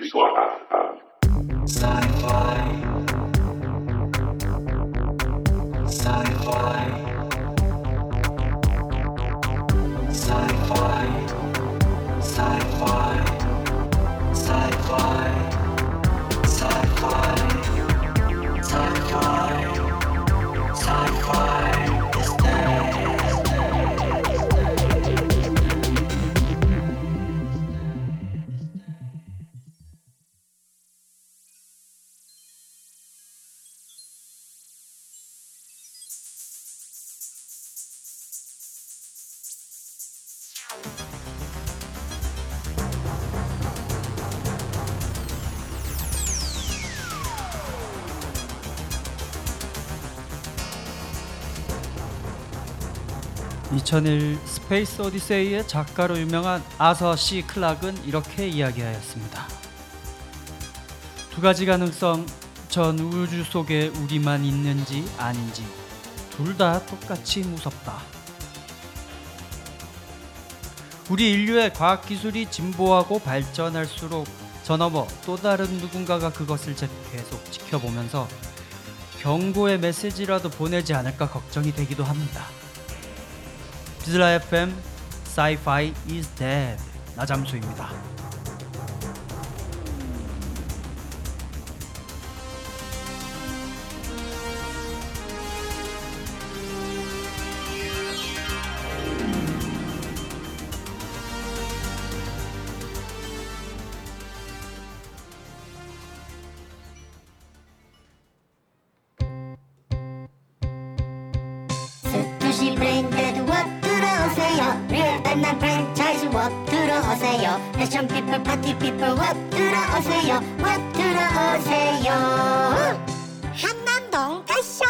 Pixel Sci-fi. Sci-fi. (2001) 스페이스 오디세이의 작가로 유명한 아서 C 클락은 이렇게 이야기하였습니다. 두 가지 가능성 전 우주 속에 우리만 있는지 아닌지 둘 다 똑같이 무섭다. 우리 인류의 과학 기술이 진보하고 발전할수록 저 너머 또 다른 누군가가 그것을 제- 계속 지켜보면서 경고의 메시지라도 보내지 않을까 걱정이 되기도 합니다. 비즐라 FM Sci-Fi is Dead 나잠수입니다. Então, tá um cachorro.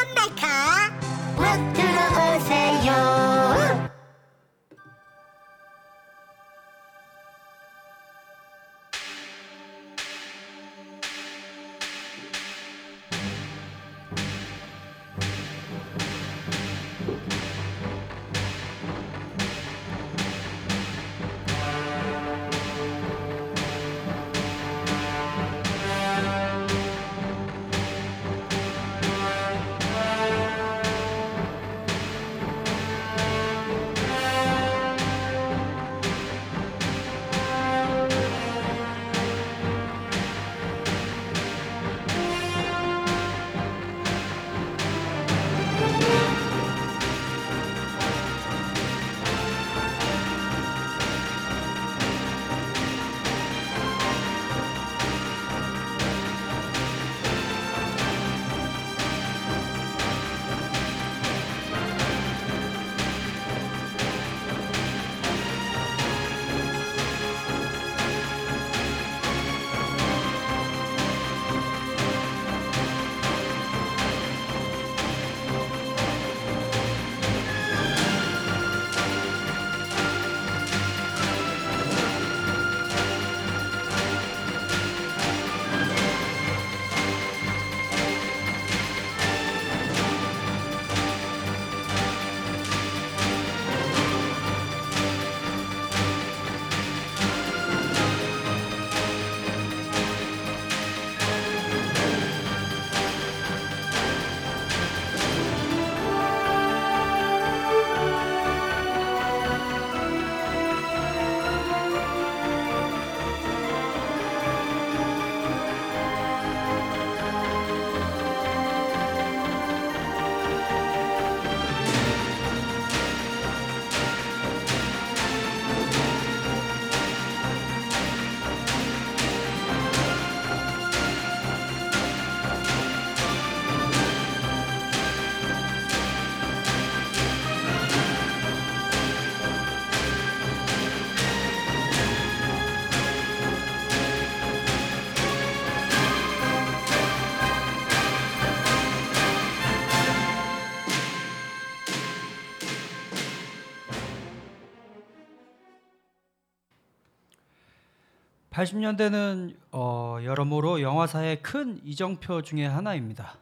(80년대는) 어, 여러모로 영화사의 큰 이정표 중에 하나입니다.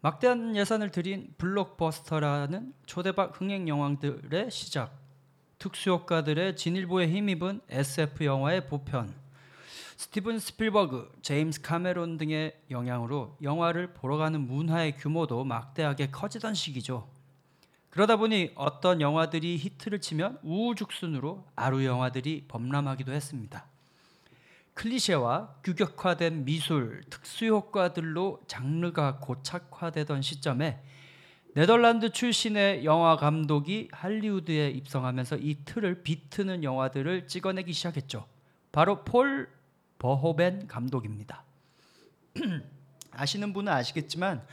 막대한 예산을 들인 블록버스터라는 초대박 흥행 영화들의 시작, 특수효과들의 진일보에 힘입은 SF 영화의 보편, 스티븐 스필버그, 제임스 카메론 등의 영향으로 영화를 보러 가는 문화의 규모도 막대하게 커지던 시기죠. 그러다 보니 어떤 영화들이 히트를 치면 우후죽순으로 아류 영화들이 범람하기도 했습니다. 클리셰와 규격화된 미술, 특수 효과들로 장르가 고착화되던 시점에 네덜란드 출신의 영화 감독이 할리우드에 입성하면서 이 틀을 비트는 영화들을 찍어내기 시작했죠. 바로 폴 버호벤 감독입니다. 아시는 분은 아시겠지만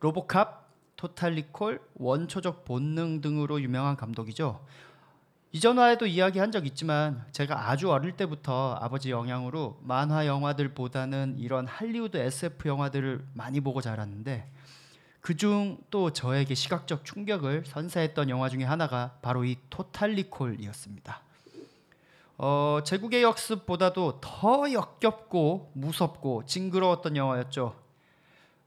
로보캅, 토탈리콜, 원초적 본능 등으로 유명한 감독이죠. 이전화에도 이야기한 적 있지만 제가 아주 어릴 때부터 아버지 영향으로 만화 영화들보다는 이런 할리우드 SF 영화들을 많이 보고 자랐는데 그중 또 저에게 시각적 충격을 선사했던 영화 중에 하나가 바로 이 토탈리콜이었습니다. 어, 제국의 역습보다도 더 역겹고 무섭고 징그러웠던 영화였죠.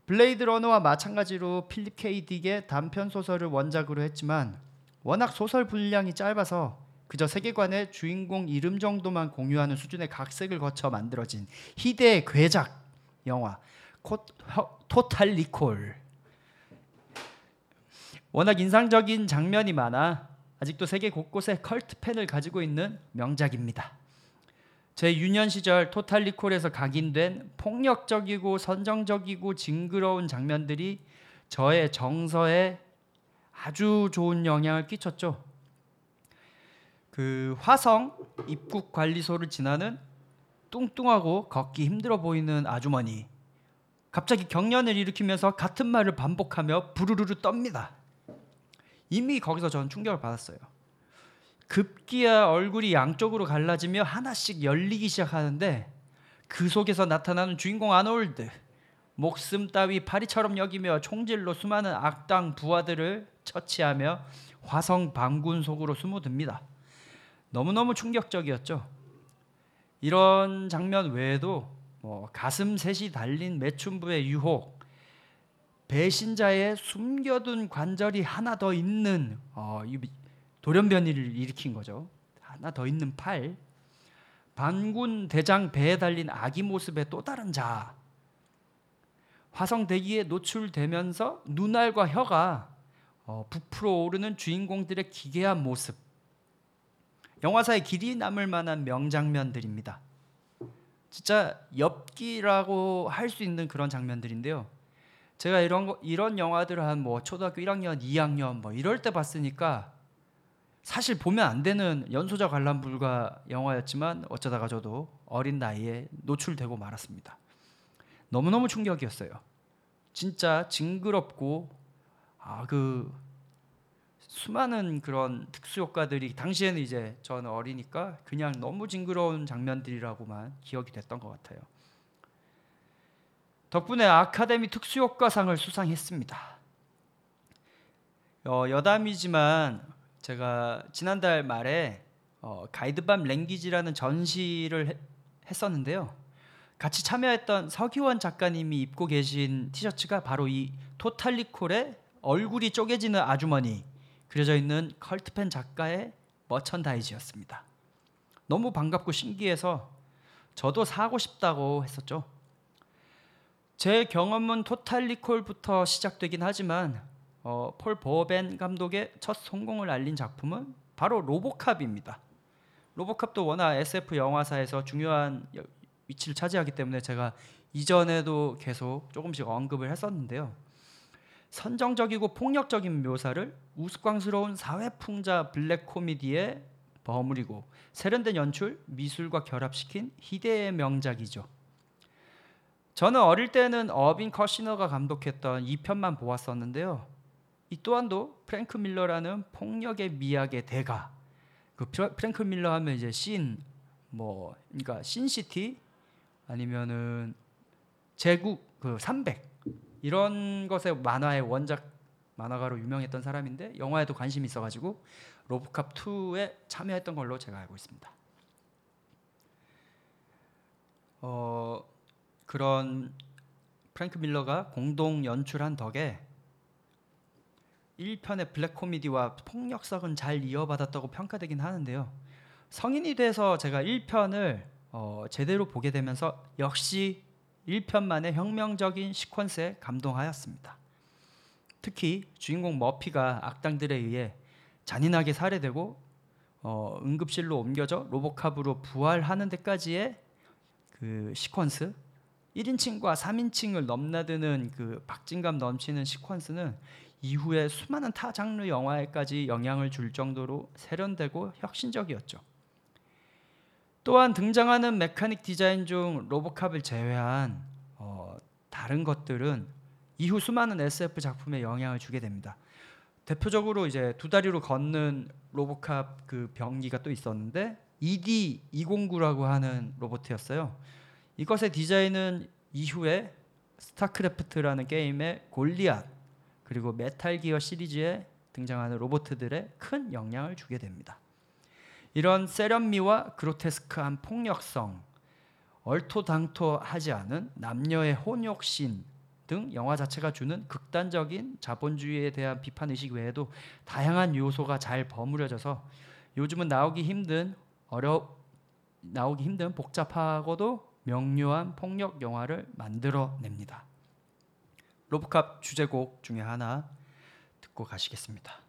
블레이드 러너와 마찬가지로 필립 K 딕의 단편 소설을 원작으로 했지만 워낙 소설 분량이 짧아서 그저 세계관의 주인공 이름 정도만 공유하는 수준의 각색을 거쳐 만들어진 희대의 괴작 영화 토탈 리콜. 워낙 인상적인 장면이 많아 아직도 세계 곳곳에 컬트 팬을 가지고 있는 명작입니다. 제 유년 시절 토탈 리콜에서 각인된 폭력적이고 선정적이고 징그러운 장면들이 저의 정서에 아주 좋은 영향을 끼쳤죠. 그 화성 입국 관리소를 지나는 뚱뚱하고 걷기 힘들어 보이는 아주머니. 갑자기 경련을 일으키면서 같은 말을 반복하며 부르르르 떱니다. 이미 거기서 저는 충격을 받았어요. 급기야 얼굴이 양쪽으로 갈라지며 하나씩 열리기 시작하는데 그 속에서 나타나는 주인공 아놀드 목숨 따위 파리처럼 여기며 총질로 수많은 악당 부하들을 처치하며 화성 방군 속으로 숨어듭니다. 너무너무 충격적이었죠. 이런 장면 외에도 뭐 가슴 셋이 달린 매춘부의 유혹, 배신자의 숨겨둔 관절이 하나 더 있는 어, 돌연변이를 일으킨 거죠. 하나 더 있는 팔, 반군 대장 배에 달린 아기 모습의 또 다른 자, 화성 대기에 노출되면서 눈알과 혀가 어, 부풀어 오르는 주인공들의 기괴한 모습. 영화사에 길이 남을 만한 명장면들입니다. 진짜 엽기라고 할 수 있는 그런 장면들인데요. 제가 이런 거, 이런 영화들을 한 뭐 초등학교 1학년, 2학년 뭐 이럴 때 봤으니까 사실 보면 안 되는 연소자 관람 불가 영화였지만 어쩌다가 저도 어린 나이에 노출되고 말았습니다. 너무너무 충격이었어요. 진짜 징그럽고 아 그 수많은 그런 특수 효과들이 당시에는 이제 저는 어리니까 그냥 너무 징그러운 장면들이라고만 기억이 됐던 것 같아요. 덕분에 아카데미 특수효과상을 수상했습니다. 어, 여담이지만 제가 지난달 말에 어, 가이드밤 랭귀지라는 전시를 해, 했었는데요. 같이 참여했던 서기원 작가님이 입고 계신 티셔츠가 바로 이 토탈리콜의 얼굴이 쪼개지는 아주머니 그려져 있는 컬트팬 작가의 머천다이즈였습니다. 너무 반갑고 신기해서 저도 사고 싶다고 했었죠. 제 경험은 토탈리콜부터 시작되긴 하지만 어, 폴 버벤 감독의 첫 성공을 알린 작품은 바로 로보캅입니다. 로보캅도 워낙 SF 영화사에서 중요한 위치를 차지하기 때문에 제가 이전에도 계속 조금씩 언급을 했었는데요. 선정적이고 폭력적인 묘사를 우스꽝스러운 사회풍자 블랙 코미디에 버무리고 세련된 연출, 미술과 결합시킨 희대의 명작이죠. 저는 어릴 때는 어빈 커시너가 감독했던 이 편만 보았었는데요. 이 또한도 프랭크 밀러라는 폭력의 미학의 대가. 그 프랭크 밀러 하면 이제 신 뭐 그러니까 신시티 아니면은 제국 그 300 이런 것에 만화의 원작 만화가로 유명했던 사람인데 영화에도 관심이 있어가지고 로보캅 2에 참여했던 걸로 제가 알고 있습니다. 어 그런 프랭크 밀러가 공동 연출한 덕에 1편의 블랙 코미디와 폭력성은 잘 이어받았다고 평가되긴 하는데요. 성인이 돼서 제가 1편을 어, 제대로 보게 되면서 역시 1편만의 혁명적인 시퀀스에 감동하였습니다. 특히 주인공 머피가 악당들에 의해 잔인하게 살해되고 어, 응급실로 옮겨져 로보캅으로 부활하는 데까지의 그 시퀀스 1인칭과 3인칭을 넘나드는 그 박진감 넘치는 시퀀스는 이후에 수많은 타 장르 영화에까지 영향을 줄 정도로 세련되고 혁신적이었죠. 또한 등장하는 메카닉 디자인 중 로보캅을 제외한 어, 다른 것들은 이후 수많은 SF 작품에 영향을 주게 됩니다. 대표적으로 이제 두 다리로 걷는 로보캅 그 병기가 또 있었는데 ED209라고 하는 로봇이었어요. 이것의 디자인은 이후에 스타크래프트라는 게임의 골리앗 그리고 메탈 기어 시리즈에 등장하는 로봇들에 큰 영향을 주게 됩니다. 이런 세련미와 그로테스크한 폭력성, 얼토당토하지 않은 남녀의 혼욕신 등 영화 자체가 주는 극단적인 자본주의에 대한 비판 의식 외에도 다양한 요소가 잘 버무려져서 요즘은 나오기 힘든 어려 나오기 힘든 복잡하고도 명료한 폭력 영화를 만들어냅니다. 로브캅 주제곡 중에 하나 듣고 가시겠습니다.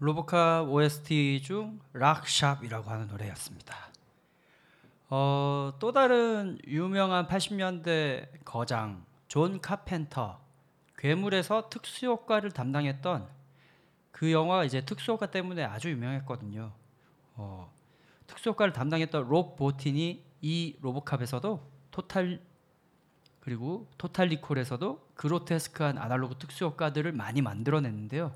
로보캅 OST 중 Rock Shop이라고 하는 노래였습니다. 어, 또 다른 유명한 80년대 거장 존 카펜터 괴물에서 특수 효과를 담당했던 그 영화가 이제 특수 효과 때문에 아주 유명했거든요. 어, 특수 효과를 담당했던 롭 보틴이 이 로보캅에서도 토탈 그리고 토탈 리콜에서도 그로테스크한 아날로그 특수 효과들을 많이 만들어냈는데요.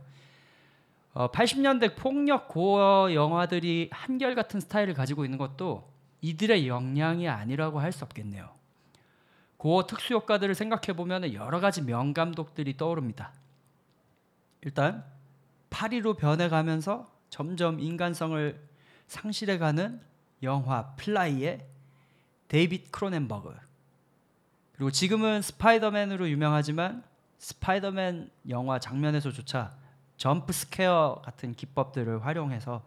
어, 80년대 폭력 고어 영화들이 한결같은 스타일을 가지고 있는 것도 이들의 영향이 아니라고 할 수 없겠네요. 고어 특수 효과들을 생각해 보면 여러 가지 명감독들이 떠오릅니다. 일단 파리로 변해가면서 점점 인간성을 상실해가는 영화 플라이의 데이빗 크로넨버그 그리고 지금은 스파이더맨으로 유명하지만 스파이더맨 영화 장면에서조차 jump scare 같은 기법들을 활용해서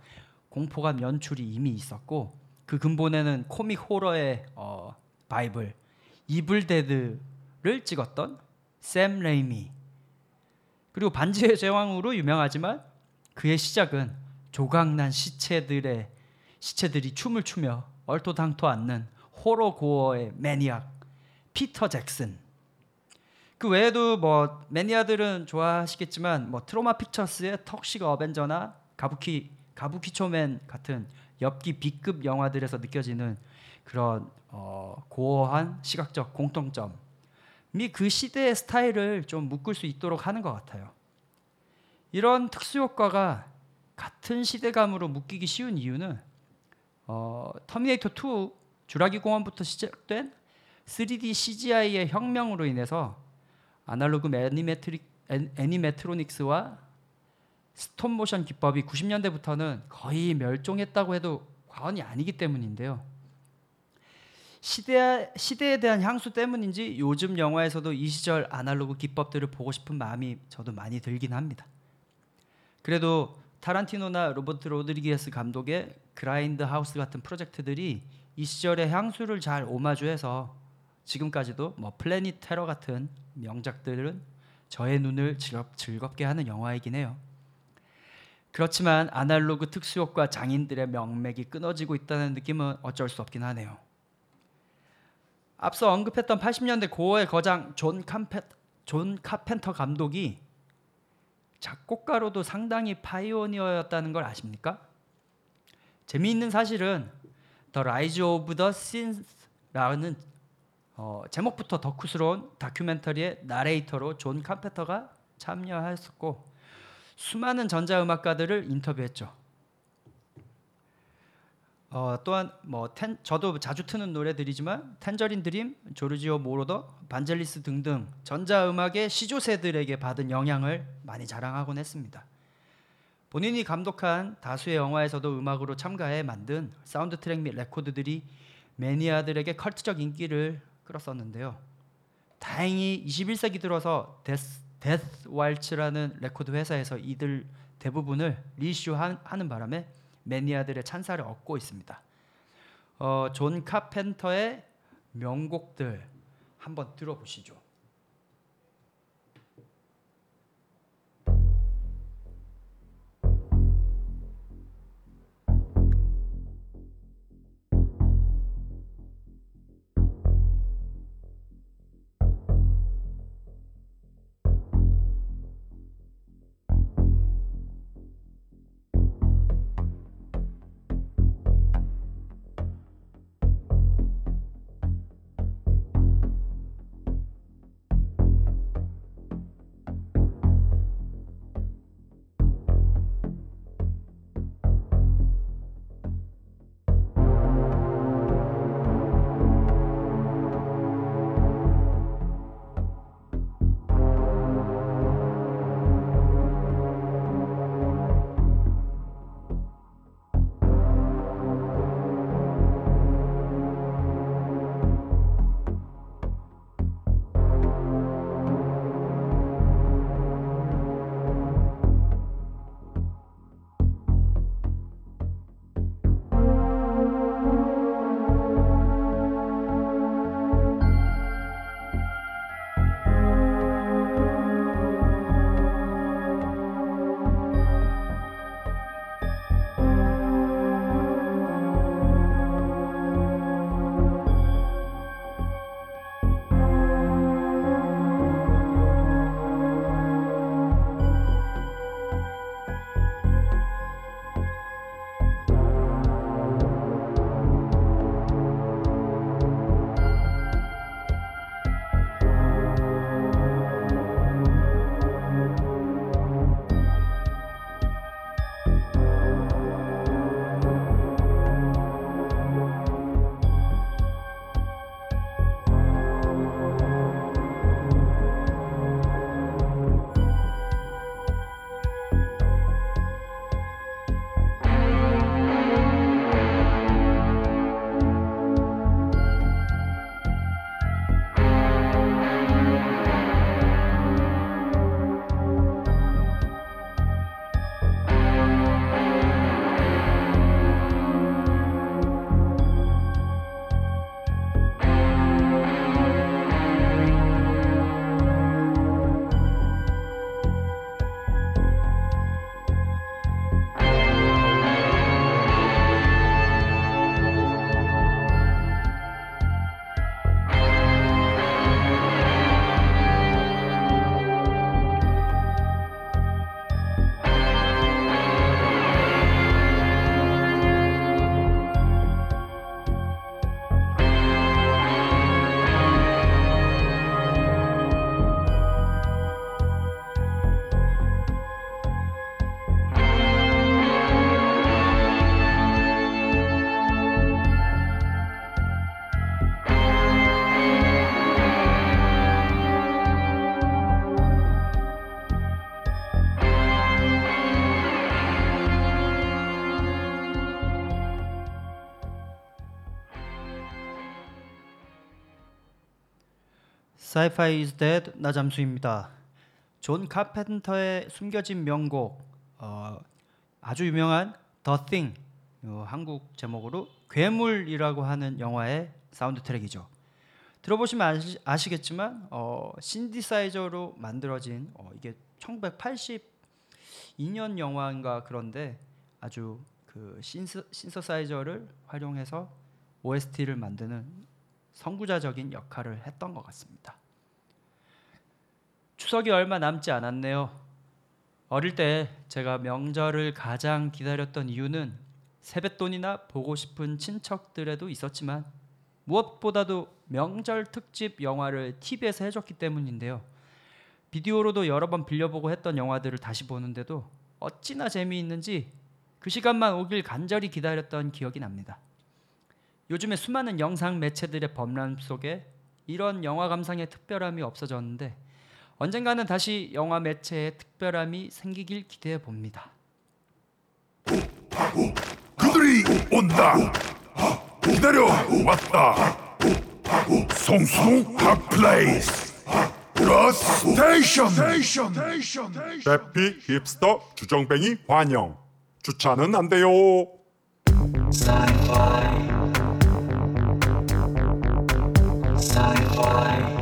공포감 연출이 이미 있었고 그 근본에는 코믹 호러의 어, 바이블 이블 데드를 찍었던 샘 레이미. 그리고 반지의 제왕으로 유명하지만 그의 시작은 조각난 시체들의 시체들이 춤을 추며 얼토당토 않는 호러 고어의 매니악 피터 잭슨 그 외에도 뭐 매니아들은 좋아하시겠지만 뭐 트로마 픽처스의 턱시가 어벤져나 가부키 가부키초맨 같은 엽기 B급 영화들에서 느껴지는 그런 어, 고어한 시각적 공통점이 그 시대의 스타일을 좀 묶을 수 있도록 하는 것 같아요. 이런 특수 효과가 같은 시대감으로 묶이기 쉬운 이유는 어, 터미네이터 2 주라기 공원부터 시작된 3D CGI의 혁명으로 인해서 아날로그 animatric, ani- animatronics와 스톱모션 기법이 90년대부터는 거의 멸종했다고 해도 과언이 아니기 때문인데요. 시대 시대에 대한 향수 때문인지 요즘 영화에서도 이 시절 아날로그 기법들을 보고 싶은 마음이 저도 많이 들긴 합니다. 그래도 타란티노나 로버트 로드리게스 감독의 Grindhouse 같은 프로젝트들이 이 시절의 향수를 잘 오마주해서 지금까지도 뭐 Planet Terror 같은 명작들은 저의 눈을 즐겁, 즐겁 게 하는 영화이긴 해요. 그렇지만 아날로그 특수효과 장인들의 명맥이 끊어지고 있다는 느낌은 어쩔 수 없긴 하네요. 앞서 언급했던 80년대 고어의 거장 존 캄페 존 카펜터 감독이 작곡가로도 상당히 pioneer였다는 걸 아십니까? 재미있는 사실은 The Rise Sins라는 어, 제목부터 덕후스러운 다큐멘터리의 나레이터로 존 카펜터가 참여했었고 수많은 전자음악가들을 인터뷰했죠. 어, 또한 뭐 텐, 저도 자주 트는 노래들이지만 텐저린 드림, 조르지오 모로더, 반젤리스 등등 전자음악의 시조새들에게 받은 영향을 많이 자랑하곤 했습니다. 본인이 감독한 다수의 영화에서도 음악으로 참가해 만든 사운드 트랙 및 레코드들이 매니아들에게 컬트적 인기를 끌었었는데요. 다행히 21세기 들어서 데스, 데스 왈츠라는 레코드 회사에서 이들 대부분을 reissue하는 바람에 매니아들의 찬사를 얻고 있습니다. 어, 존 카펜터의 명곡들 한번 들어보시죠. Sci-Fi is Dead 나잠수입니다. 존 카펜터의 숨겨진 명곡 어, 아주 유명한 The Thing 어, 한국 제목으로 괴물이라고 하는 영화의 사운드 트랙이죠. 들어보시면 아시, 아시겠지만 어, 신디사이저로 만들어진 어, 이게 1982년 영화인가 그런데 아주 그 synth, 신서사이저를 활용해서 OST를 만드는 선구자적인 역할을 했던 것 같습니다. 추석이 얼마 남지 않았네요. 어릴 때 제가 명절을 가장 기다렸던 이유는 세뱃돈이나 보고 싶은 친척들에도 있었지만 무엇보다도 명절 특집 영화를 TV에서 해줬기 때문인데요. 비디오로도 여러 번 빌려보고 했던 영화들을 다시 보는데도 어찌나 재미있는지 그 시간만 오길 간절히 기다렸던 기억이 납니다. 요즘에 수많은 영상 매체들의 범람 속에 이런 영화 감상의 특별함이 없어졌는데 언젠가는 다시 영화 매체의 특별함이 생기길 기대해 봅니다. 그들이 온다. 기다려 왔다. 성수동 hot place. The Station. 대피 힙스터 주정뱅이 환영. 주차는 안 돼요. Sci-fi. Sci-fi.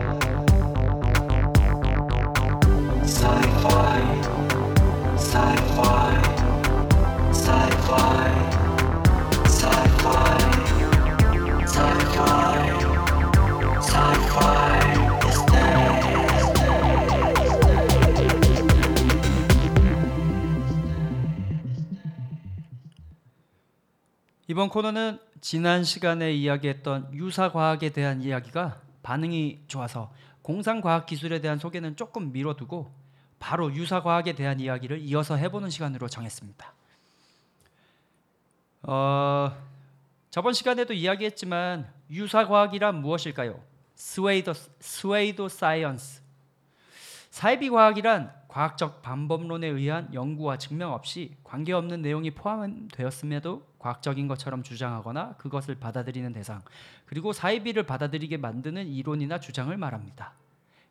이번 코너는 지난 시간에 이야기했던 유사 과학에 대한 이야기가 반응이 좋아서 공상 과학 기술에 대한 소개는 조금 미뤄두고 바로 유사 과학에 대한 이야기를 이어서 해보는 시간으로 정했습니다. 어, 저번 시간에도 이야기했지만 유사 과학이란 무엇일까요? pseudo pseudo science. 사이비 과학이란 과학적 방법론에 의한 연구와 증명 없이 관계없는 내용이 포함되었음에도 과학적인 것처럼 주장하거나 그것을 받아들이는 대상 그리고 사이비를 받아들이게 만드는 이론이나 주장을 말합니다.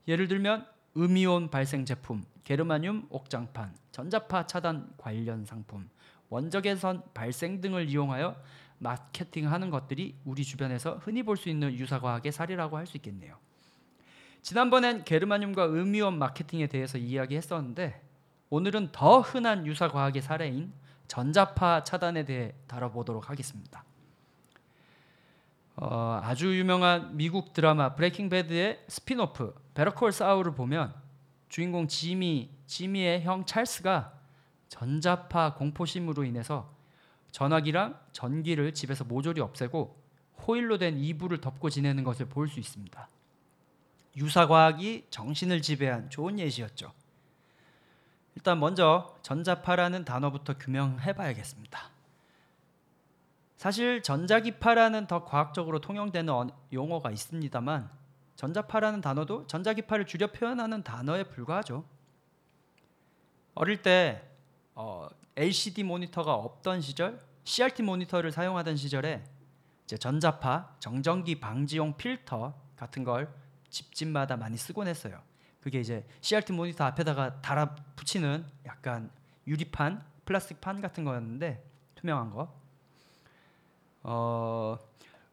예를 들면 음이온 발생 제품, 게르마늄 옥장판, 전자파 차단 관련 상품, 원적외선 발생 등을 이용하여 마케팅하는 것들이 우리 주변에서 흔히 볼 수 있는 유사 과학의 사례라고 할 수 있겠네요. 지난번엔 게르마늄과 음이온 마케팅에 대해서 이야기했었는데 오늘은 더 흔한 유사 과학의 사례인 전자파 차단에 대해 다뤄보도록 하겠습니다. 어, 아주 유명한 미국 드라마 Breaking Bad의 spin-off Better Call Saul을 보면 주인공 지미 지미의 형 찰스가 전자파 공포심으로 인해서 전화기랑 전기를 집에서 모조리 없애고 호일로 된 이불을 덮고 지내는 것을 볼 수 있습니다. 유사 과학이 정신을 지배한 좋은 예시였죠. 일단 먼저 전자파라는 단어부터 규명해 봐야겠습니다. 사실 전자기파라는 더 과학적으로 통용되는 어- 용어가 있습니다만 전자파라는 단어도 전자기파를 줄여 표현하는 단어에 불과하죠. 어릴 때 어, LCD 모니터가 없던 시절, CRT 모니터를 사용하던 시절에 이제 전자파, 정전기 방지용 필터 같은 걸 집집마다 많이 쓰곤 했어요. 그게 이제 CRT 모니터 앞에다가 달아 붙이는 약간 유리판, 플라스틱 판 같은 거였는데 투명한 거. 어,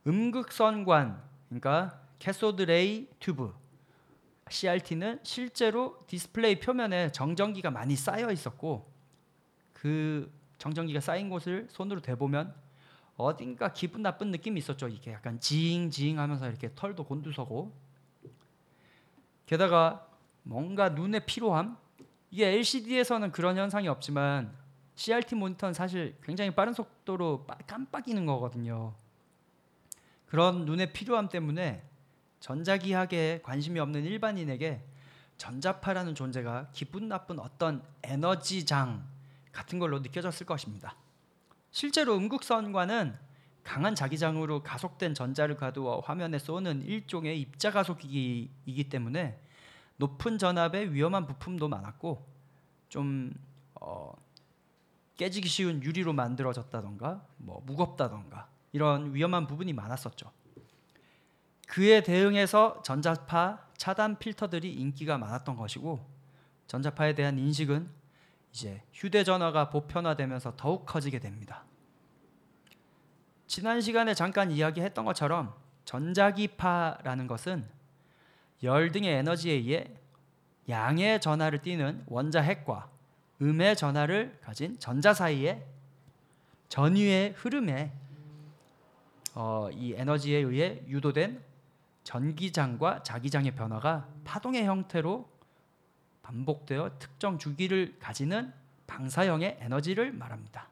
음극선관, 그러니까 cathode ray tube. CRT는 실제로 디스플레이 표면에 정전기가 많이 쌓여 있었고 그 정전기가 쌓인 곳을 손으로 대보면 어딘가 기분 나쁜 느낌이 있었죠. 이게 약간 지잉지잉 하면서 이렇게 털도 곤두서고 게다가 뭔가 눈의 피로함 이게 LCD에서는 그런 현상이 없지만 CRT 모니터는 사실 굉장히 빠른 속도로 빠- 깜빡이는 거거든요. 그런 눈의 피로함 때문에 전자기학에 관심이 없는 일반인에게 전자파라는 존재가 기분 나쁜 어떤 에너지장 같은 걸로 느껴졌을 것입니다. 실제로 음극선과는 강한 자기장으로 가속된 전자를 가두어 화면에 쏘는 일종의 입자 가속기이기 때문에 높은 전압의 위험한 부품도 많았고 좀 어, 깨지기 쉬운 유리로 만들어졌다던가 뭐 무겁다던가 이런 위험한 부분이 많았었죠. 그에 대응해서 전자파 차단 필터들이 인기가 많았던 것이고 전자파에 대한 인식은 이제 휴대전화가 보편화되면서 더욱 커지게 됩니다. 지난 시간에 잠깐 이야기했던 것처럼 전자기파라는 것은 열 등의 에너지에 의해 양의 전하를 띠는 원자핵과 음의 전하를 가진 전자 사이의 전위의 흐름에 어, 이 에너지에 의해 유도된 전기장과 자기장의 변화가 파동의 형태로 반복되어 특정 주기를 가지는 방사형의 에너지를 말합니다.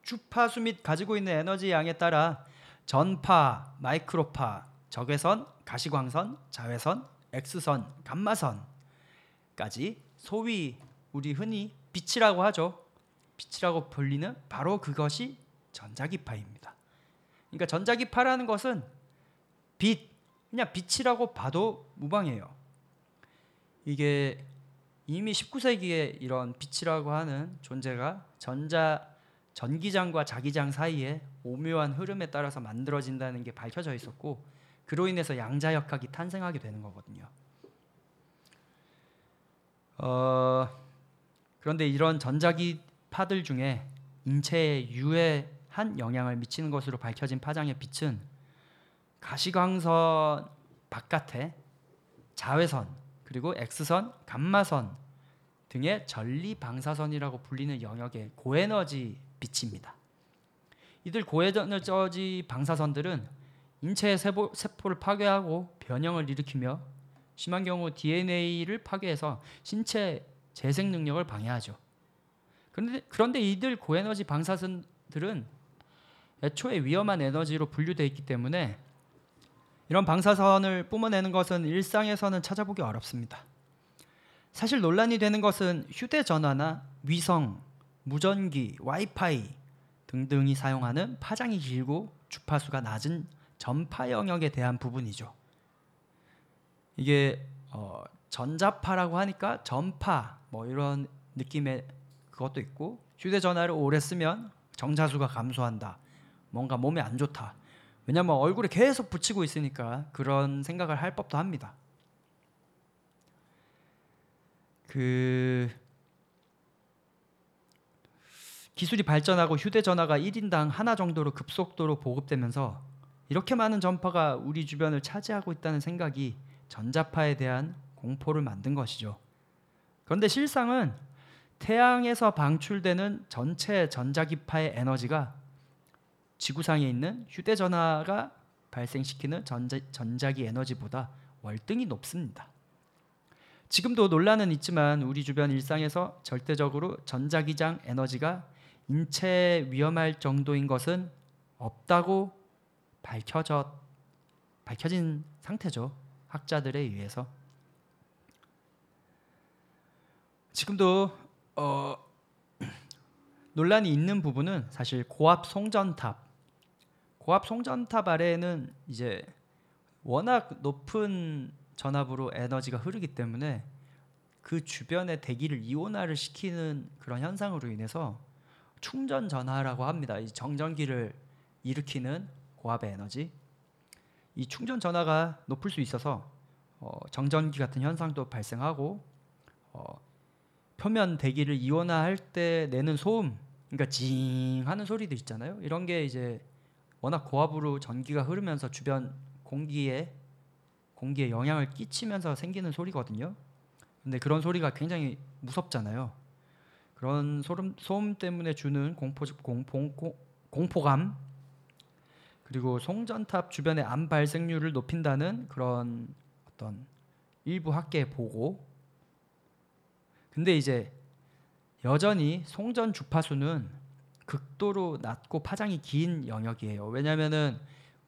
주파수 및 가지고 있는 에너지 양에 따라 전파, 마이크로파, 적외선, 가시광선, 자외선, X선, 감마선까지 소위 우리 흔히 빛이라고 하죠. 빛이라고 불리는 바로 그것이 전자기파입니다. 그러니까 전자기파라는 것은 빛, 그냥 빛이라고 봐도 무방해요. 이게 이미 19세기에 이런 빛이라고 하는 존재가 전자 전기장과 자기장 사이에 오묘한 흐름에 따라서 만들어진다는 게 밝혀져 있었고 그로 인해서 양자역학이 탄생하게 되는 거거든요. 어, 그런데 이런 전자기파들 중에 인체에 유해한 영향을 미치는 것으로 밝혀진 파장의 빛은 가시광선 바깥에 자외선 그리고 X선, 감마선 등의 전리 방사선이라고 불리는 영역의 고에너지 빛입니다. 이들 고에너지 방사선들은 인체의 세포, 세포를 파괴하고 변형을 일으키며 심한 경우 DNA를 파괴해서 신체 재생 능력을 방해하죠. 그런데 그런데 이들 고에너지 방사선들은 애초에 위험한 에너지로 분류되어 있기 때문에 이런 방사선을 뿜어내는 것은 일상에서는 찾아보기 어렵습니다. 사실 논란이 되는 것은 휴대전화나 위성, 무전기, 와이파이 등등이 사용하는 파장이 길고 주파수가 낮은 전파 영역에 대한 부분이죠. 이게 어, 전자파라고 하니까 전파 뭐 이런 느낌의 그것도 있고 휴대전화를 오래 쓰면 정자수가 감소한다. 뭔가 몸에 안 좋다. 왜냐면 얼굴에 계속 붙이고 있으니까 그런 생각을 할 법도 합니다. 그 기술이 발전하고 휴대전화가 1인당 하나 정도로 급속도로 보급되면서 이렇게 많은 전파가 우리 주변을 차지하고 있다는 생각이 전자파에 대한 공포를 만든 것이죠. 그런데 실상은 태양에서 방출되는 전체 전자기파의 에너지가 지구상에 있는 휴대전화가 발생시키는 전자, 전자기 에너지보다 월등히 높습니다. 지금도 논란은 있지만 우리 주변 일상에서 절대적으로 전자기장 에너지가 인체에 위험할 정도인 것은 없다고 밝혀져 밝혀진 상태죠. 학자들에 의해서 지금도 어, 논란이 있는 부분은 사실 고압 송전탑 고압 송전탑 아래에는 이제 워낙 높은 전압으로 에너지가 흐르기 때문에 그 주변의 대기를 이온화를 시키는 그런 현상으로 인해서 충전 전하라고 합니다. 이 정전기를 일으키는 고압의 에너지. 이 충전 전하가 높을 수 있어서 어, 정전기 같은 현상도 발생하고 어, 표면 대기를 이온화할 때 내는 소음, 그러니까 징 하는 소리도 있잖아요. 이런 게 이제 워낙 고압으로 전기가 흐르면서 주변 공기에 공기에 영향을 끼치면서 생기는 소리거든요. 근데 그런 소리가 굉장히 무섭잖아요. 그런 소름, 소음 때문에 주는 공포, 공포, 공포감 그리고 송전탑 주변의 암 발생률을 높인다는 그런 어떤 일부 학계 보고 근데 이제 여전히 송전 주파수는 극도로 낮고 파장이 긴 영역이에요. 왜냐하면은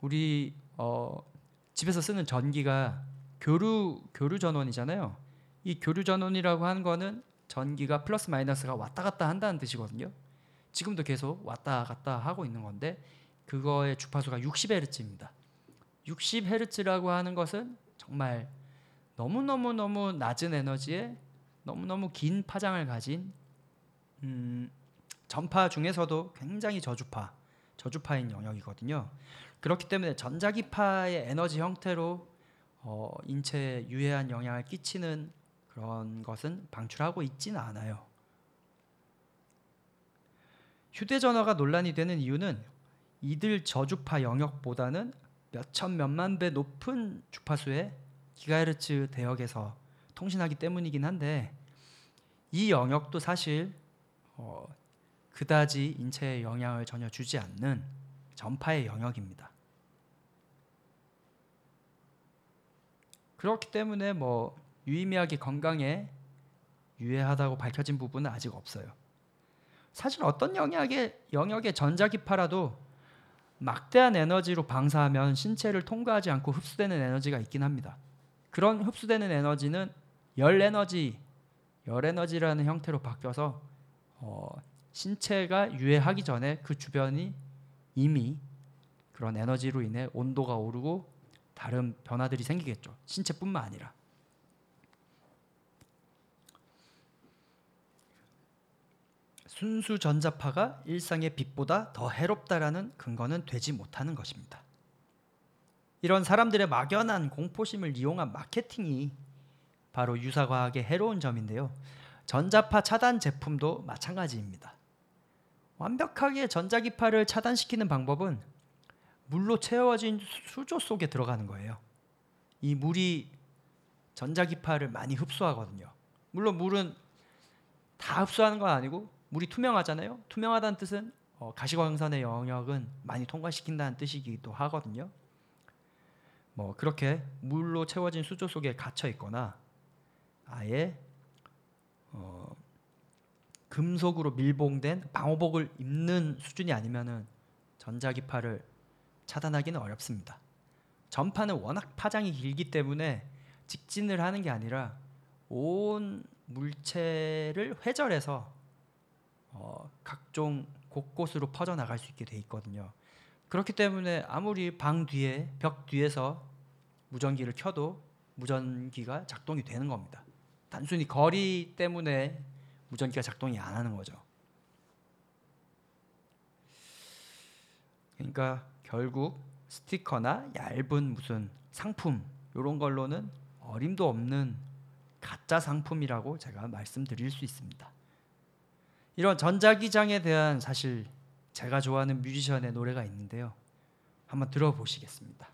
우리 어, 집에서 쓰는 전기가 교류 교류 전원이잖아요. 이 교류 전원이라고 하는 거는 전기가 플러스 마이너스가 왔다 갔다 한다는 뜻이거든요. 지금도 계속 왔다 갔다 하고 있는 건데 그거의 주파수가 60Hz입니다. 60Hz라고 하는 것은 정말 너무너무 너무 낮은 에너지에 너무너무 긴 파장을 가진 음, 전파 중에서도 굉장히 저주파, 저주파인 영역이거든요. 그렇기 때문에 전자기파의 에너지 형태로 어, 인체에 유해한 영향을 끼치는 그런 것은 방출하고 있지는 않아요. 휴대전화가 논란이 되는 이유는 이들 저주파 영역보다는 몇천 몇만 배 높은 주파수의 기가헤르츠 대역에서 통신하기 때문이긴 한데 이 영역도 사실 어, 그다지 인체에 영향을 전혀 주지 않는 전파의 영역입니다. 그렇기 때문에 뭐 유의미하게 건강에 유해하다고 밝혀진 부분은 아직 없어요. 사실 어떤 영역의 영역의 전자기파라도 막대한 에너지로 방사하면 신체를 통과하지 않고 흡수되는 에너지가 있긴 합니다. 그런 흡수되는 에너지는 열 에너지, 열 에너지라는 형태로 바뀌어서 어, 신체가 유해하기 전에 그 주변이 이미 그런 에너지로 인해 온도가 오르고 다른 변화들이 생기겠죠. 신체뿐만 아니라. 순수 전자파가 일상의 빛보다 더 해롭다라는 근거는 되지 못하는 것입니다. 이런 사람들의 막연한 공포심을 이용한 마케팅이 바로 유사과학의 해로운 점인데요. 전자파 차단 제품도 마찬가지입니다. 완벽하게 전자기파를 차단시키는 방법은 물로 채워진 수조 속에 들어가는 거예요. 이 물이 전자기파를 많이 흡수하거든요. 물론 물은 다 흡수하는 건 아니고 물이 투명하잖아요. 투명하다는 뜻은 어, 가시광선의 영역은 많이 통과시킨다는 뜻이기도 하거든요. 뭐 그렇게 물로 채워진 수조 속에 갇혀 있거나 아예 어, 금속으로 밀봉된 방호복을 입는 수준이 아니면은 전자기파를 차단하기는 어렵습니다. 전파는 워낙 파장이 길기 때문에 직진을 하는 게 아니라 온 물체를 회절해서 어, 각종 곳곳으로 퍼져 나갈 수 있게 돼 있거든요. 그렇기 때문에 아무리 방 뒤에 벽 뒤에서 무전기를 켜도 무전기가 작동이 되는 겁니다. 단순히 거리 때문에 무전기가 작동이 안 하는 거죠. 그러니까 결국 스티커나 얇은 무슨 상품 이런 걸로는 어림도 없는 가짜 상품이라고 제가 말씀드릴 수 있습니다. 이런 전자기장에 대한 사실 제가 좋아하는 뮤지션의 노래가 있는데요. 한번 들어보시겠습니다.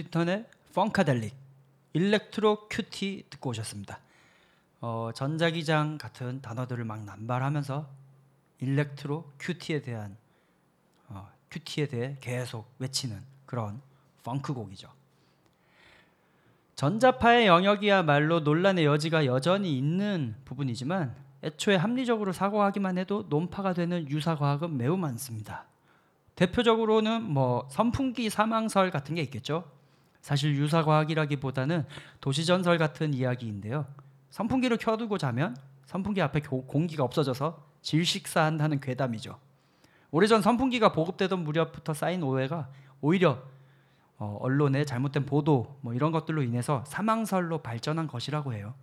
클린턴의 펑카델릭, Electro Cutie 듣고 오셨습니다. 어, 전자기장 같은 단어들을 막 남발하면서 Electro Cutie에 대한 어, cutie에 대해 계속 외치는 그런 펑크 곡이죠. 전자파의 영역이야말로 논란의 여지가 여전히 있는 부분이지만 애초에 합리적으로 사고하기만 해도 논파가 되는 유사 과학은 매우 많습니다. 대표적으로는 뭐 선풍기 사망설 같은 게 있겠죠. 사실 유사 과학이라기보다는 도시 전설 같은 이야기인데요. 선풍기를 켜두고 자면 선풍기 앞에 고- 공기가 없어져서 질식사한다는 괴담이죠. 오래전 선풍기가 보급되던 무렵부터 쌓인 오해가 오히려 어, 언론의 잘못된 보도 뭐 이런 것들로 인해서 사망설로 발전한 것이라고 해요.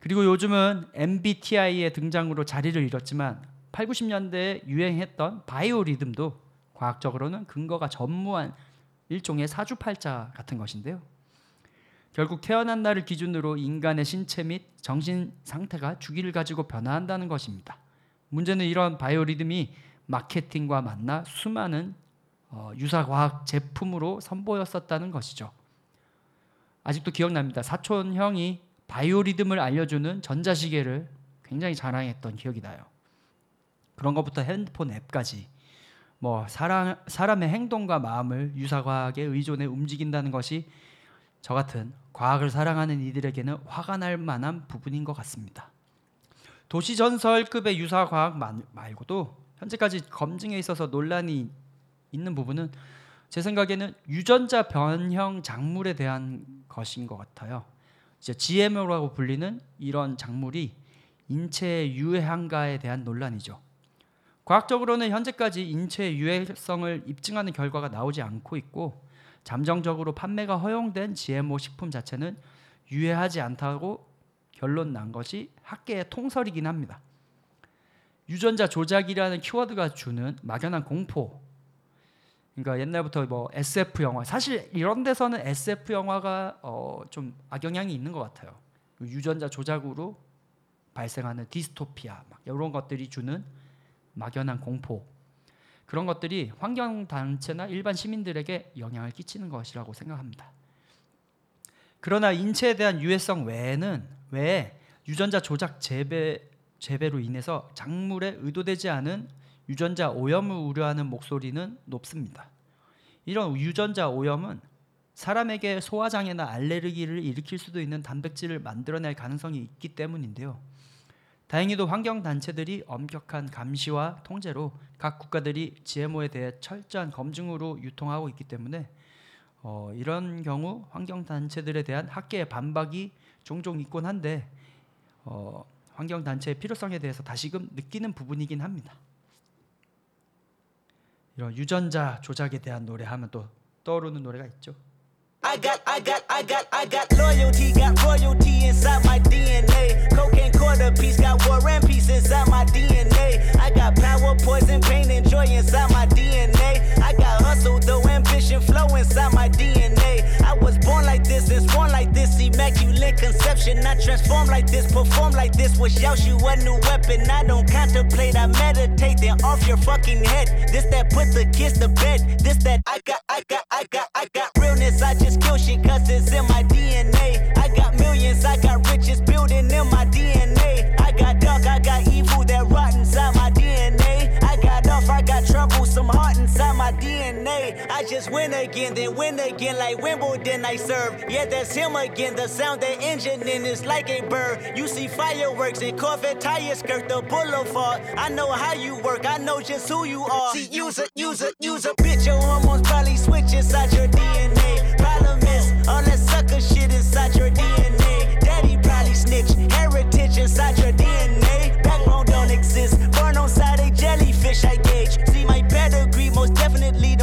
그리고 요즘은 MBTI의 등장으로 자리를 잃었지만 8, 90년대에 유행했던 바이오 리듬도 과학적으로는 근거가 전무한 일종의 사주팔자 같은 것인데요. 결국 태어난 날을 기준으로 인간의 신체 및 정신 상태가 주기를 가지고 변화한다는 것입니다. 문제는 이런 바이오 리듬이 마케팅과 만나 수많은 어, 유사 과학 제품으로 선보였었다는 것이죠. 아직도 기억납니다. 사촌 형이 바이오 리듬을 알려주는 전자시계를 굉장히 자랑했던 기억이 나요. 그런 것부터 핸드폰 앱까지 뭐 사람 사람의 행동과 마음을 유사 과학에 의존해 움직인다는 것이 저 같은 과학을 사랑하는 이들에게는 화가 날 만한 부분인 것 같습니다. 도시 전설급의 유사 과학 만- 말고도 현재까지 검증에 있어서 논란이 있는 부분은 제 생각에는 유전자 변형 작물에 대한 것인 것 같아요. 이제 GMO라고 불리는 이런 작물이 인체에 유해한가에 대한 논란이죠. 과학적으로는 현재까지 인체의 유해성을 입증하는 결과가 나오지 않고 있고 잠정적으로 판매가 허용된 GMO 식품 자체는 유해하지 않다고 결론 난 것이 학계의 통설이긴 합니다. 유전자 조작이라는 키워드가 주는 막연한 공포. 그러니까 옛날부터 뭐 SF 영화 사실 이런 데서는 SF 영화가 어, 좀 악영향이 있는 것 같아요. 유전자 조작으로 발생하는 디스토피아 막 이런 것들이 주는 막연한 공포 그런 것들이 환경 단체나 일반 시민들에게 영향을 끼치는 것이라고 생각합니다. 그러나 인체에 대한 유해성 외에는 외에 유전자 조작 재배 재배로 인해서 작물에 의도되지 않은 유전자 오염을 우려하는 목소리는 높습니다. 이런 유전자 오염은 사람에게 소화장애나 알레르기를 일으킬 수도 있는 단백질을 만들어낼 가능성이 있기 때문인데요. 다행히도 환경 단체들이 엄격한 감시와 통제로 각 국가들이 GMO에 대해 철저한 검증으로 유통하고 있기 때문에 어, 이런 경우 환경 단체들에 대한 학계의 반박이 종종 있곤 한데 어, 환경 단체의 필요성에 대해서 다시금 느끼는 부분이긴 합니다. 이런 유전자 조작에 대한 노래 하면 또 떠오르는 노래가 있죠. I got, I got, I got, I got loyalty, got royalty inside my DNA. Cocaine quarter piece, got war and peace inside my DNA. I got power, poison, pain, and joy inside my DNA. I got though ambition, flow inside my DNA. I was born like this and born like this, immaculate conception. I transform like this, perform like this, wish out you a new weapon. I don't contemplate, I meditate, then off your fucking head. This that put the kids to bed. This that I got, I got, I got, I got realness. I just kill shit cause it's in my DNA. I got millions, I got riches building in my I just win again, then win again like Wimbledon I serve. Yeah, that's him again. The sound that engine in is like a bird. You see fireworks and Corvette tires skirt the boulevard. I know how you work, I know just who you are. See, use a, use a, use a bitch. Your hormones probably switch inside your DNA. Problem is, all that sucker shit inside your DNA. Daddy probably snitch, heritage inside your DNA. Backbone don't exist, born on side a jellyfish, I gauge. See my pedigree, most definitely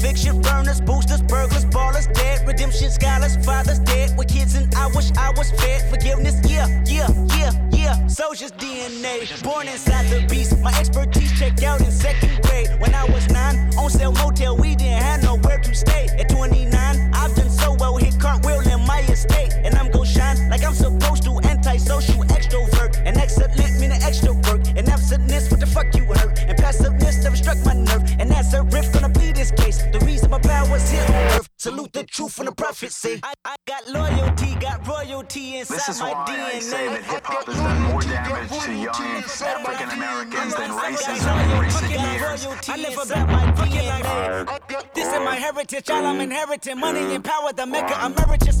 conviction, burners, boosters, burglars, ballers, dead, redemption, scholars, fathers dead with kids, and I wish I was fed. Forgiveness, yeah, yeah, yeah, yeah. Soldier's DNA, born inside the beast. My expertise checked out in second grade. When I was nine, on sale motel, we didn't have nowhere to stay. At 29, I've done so well, hit cartwheel in my estate. And I'm truth from the prophet say. I, I got loyalty, got royalty inside This is my why DNA. I say that hip hop has done more damage to young African Americans than racism in recent years. I never bet my DNA. This is my heritage, all I'm inheriting. Money and power, the mecca emeritus.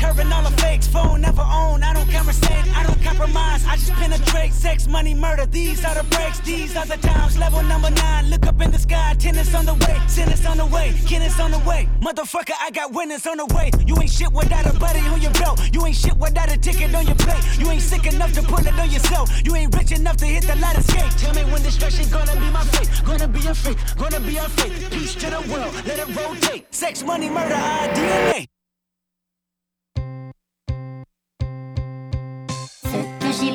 curving all the fakes, phone never own, I don't conversate, I don't compromise, I just penetrate, sex, money, murder, these are the breaks, these are the times, level number nine, look up in the sky, tennis on the way, sinners on the way, kenneth on the way, motherfucker, I got winners on the way, you ain't shit without a buddy on your belt, you ain't shit without a ticket on your plate, you ain't sick enough to put it on yourself, you ain't rich enough to hit the ladder skate, tell me when destruction gonna be my fate, gonna be a fate, gonna be a fate, peace to the world, let it rotate, sex, money, murder, our DNA.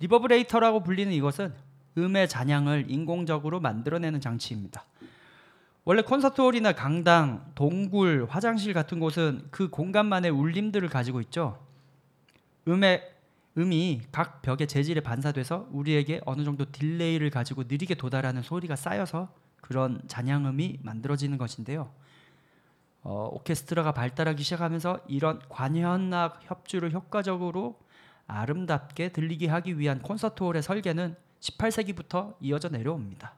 reverberator라고 불리는 이것은 음의 잔향을 인공적으로 만들어내는 장치입니다. 원래 콘서트홀이나 강당, 동굴, 화장실 같은 곳은 그 공간만의 울림들을 가지고 있죠. 음의 음이 각 벽의 재질에 반사돼서 우리에게 어느 정도 delay를 가지고 느리게 도달하는 소리가 쌓여서 그런 잔향음이 만들어지는 것인데요. 어, 오케스트라가 발달하기 시작하면서 이런 관현악 협주를 효과적으로 아름답게 들리게 하기 위한 콘서트홀의 설계는 18세기부터 이어져 내려옵니다.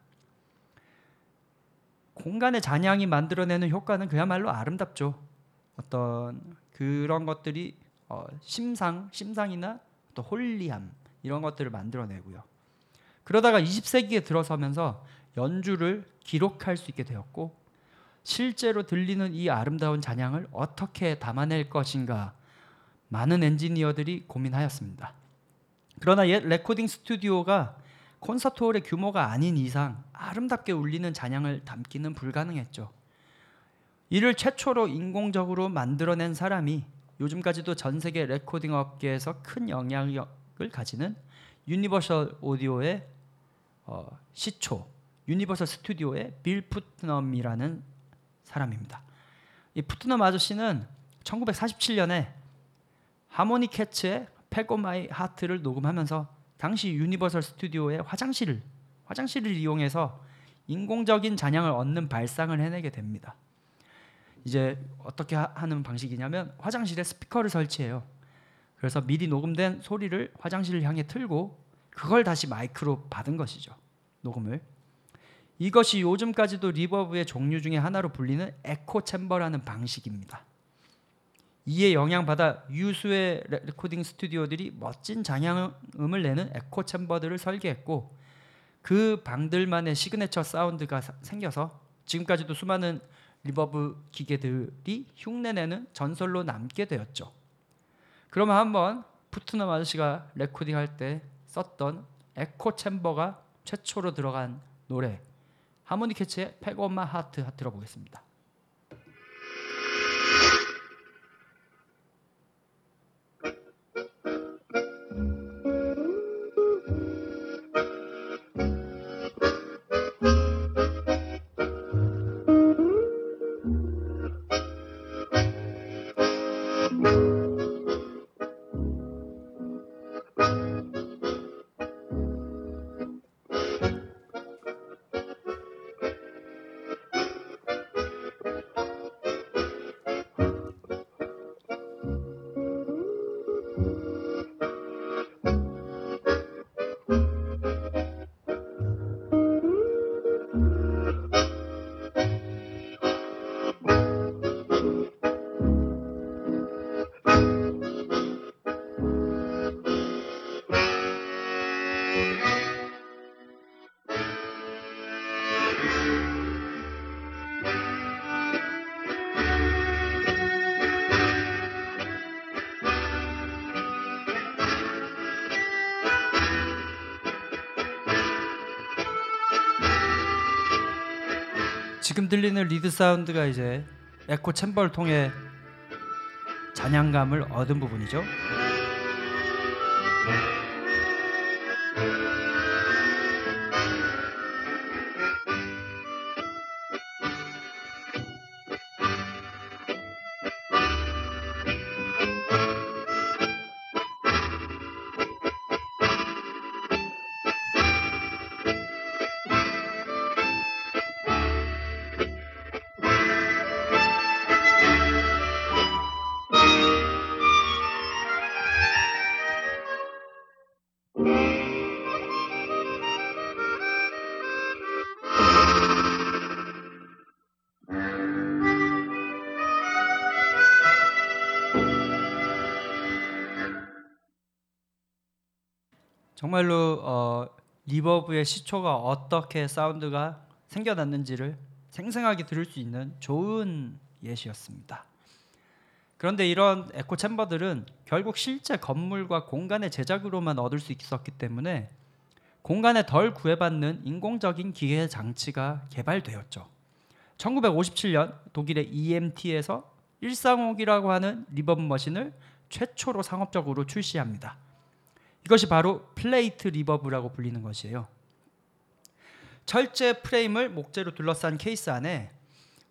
공간의 잔향이 만들어내는 효과는 그야말로 아름답죠. 어떤 그런 것들이 어, 심상, 심상이나 또 홀리함 이런 것들을 만들어내고요. 그러다가 20세기에 들어서면서 연주를 기록할 수 있게 되었고 실제로 들리는 이 아름다운 잔향을 어떻게 담아낼 것인가 많은 엔지니어들이 고민하였습니다. 그러나 옛 레코딩 스튜디오가 콘서트홀의 규모가 아닌 이상 아름답게 울리는 잔향을 담기는 불가능했죠. 이를 최초로 인공적으로 만들어낸 사람이 요즘까지도 전 세계 레코딩 업계에서 큰 영향력을 가지는 유니버셜 오디오의 어, 시초, 유니버설 스튜디오의 빌 푸트넘이라는 사람입니다. 이 푸트넘 아저씨는 1947년에 하모니 캐츠의 Peg o' My Heart를 녹음하면서 당시 유니버설 스튜디오의 화장실을 화장실을 이용해서 인공적인 잔향을 얻는 발상을 해내게 됩니다. 이제 어떻게 하- 하는 방식이냐면 화장실에 스피커를 설치해요. 그래서 미리 녹음된 소리를 화장실을 향해 틀고 그걸 다시 마이크로 받은 것이죠. 녹음을. 이것이 요즘까지도 리버브의 종류 중에 하나로 불리는 echo chamber라는 방식입니다. 이에 영향받아 유수의 레- 레코딩 스튜디오들이 멋진 잔향음을 내는 echo chamber들을 설계했고 그 방들만의 시그네처 사운드가 사- 생겨서 지금까지도 수많은 reverb 기계들이 흉내내는 전설로 남게 되었죠. 그러면 한번 푸트넘 아저씨가 레코딩 할 때 썼던 echo chamber가 최초로 들어간 노래 Harmonicats의 Peg o' My Heart 들어보겠습니다. 지금 들리는 리드 사운드가 이제 에코 챔버를 통해 잔향감을 얻은 부분이죠. 리버브의 시초가 어떻게 사운드가 생겨났는지를 생생하게 들을 수 있는 좋은 예시였습니다. 그런데 이런 echo chamber들은 결국 실제 건물과 공간의 제작으로만 얻을 수 있었기 때문에 공간에 덜 구애받는 인공적인 기계 장치가 개발되었죠. 1957년 독일의 EMT에서 135이라고 하는 reverb machine을 최초로 상업적으로 출시합니다. 이것이 바로 plate reverb라고 불리는 것이에요. 철제 프레임을 목재로 둘러싼 케이스 안에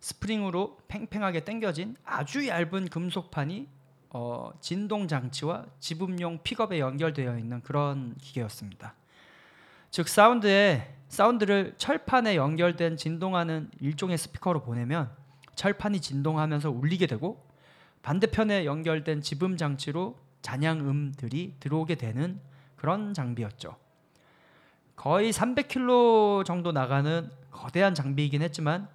스프링으로 팽팽하게 당겨진 아주 얇은 금속판이 어, 진동 장치와 집음용 픽업에 연결되어 있는 그런 기계였습니다. 즉 사운드에 사운드를 철판에 연결된 진동하는 일종의 스피커로 보내면 철판이 진동하면서 울리게 되고 반대편에 연결된 지분 장치로 잔향음들이 들어오게 되는 그런 장비였죠. 거의 300km 정도 나가는 거대한 장비이긴 했지만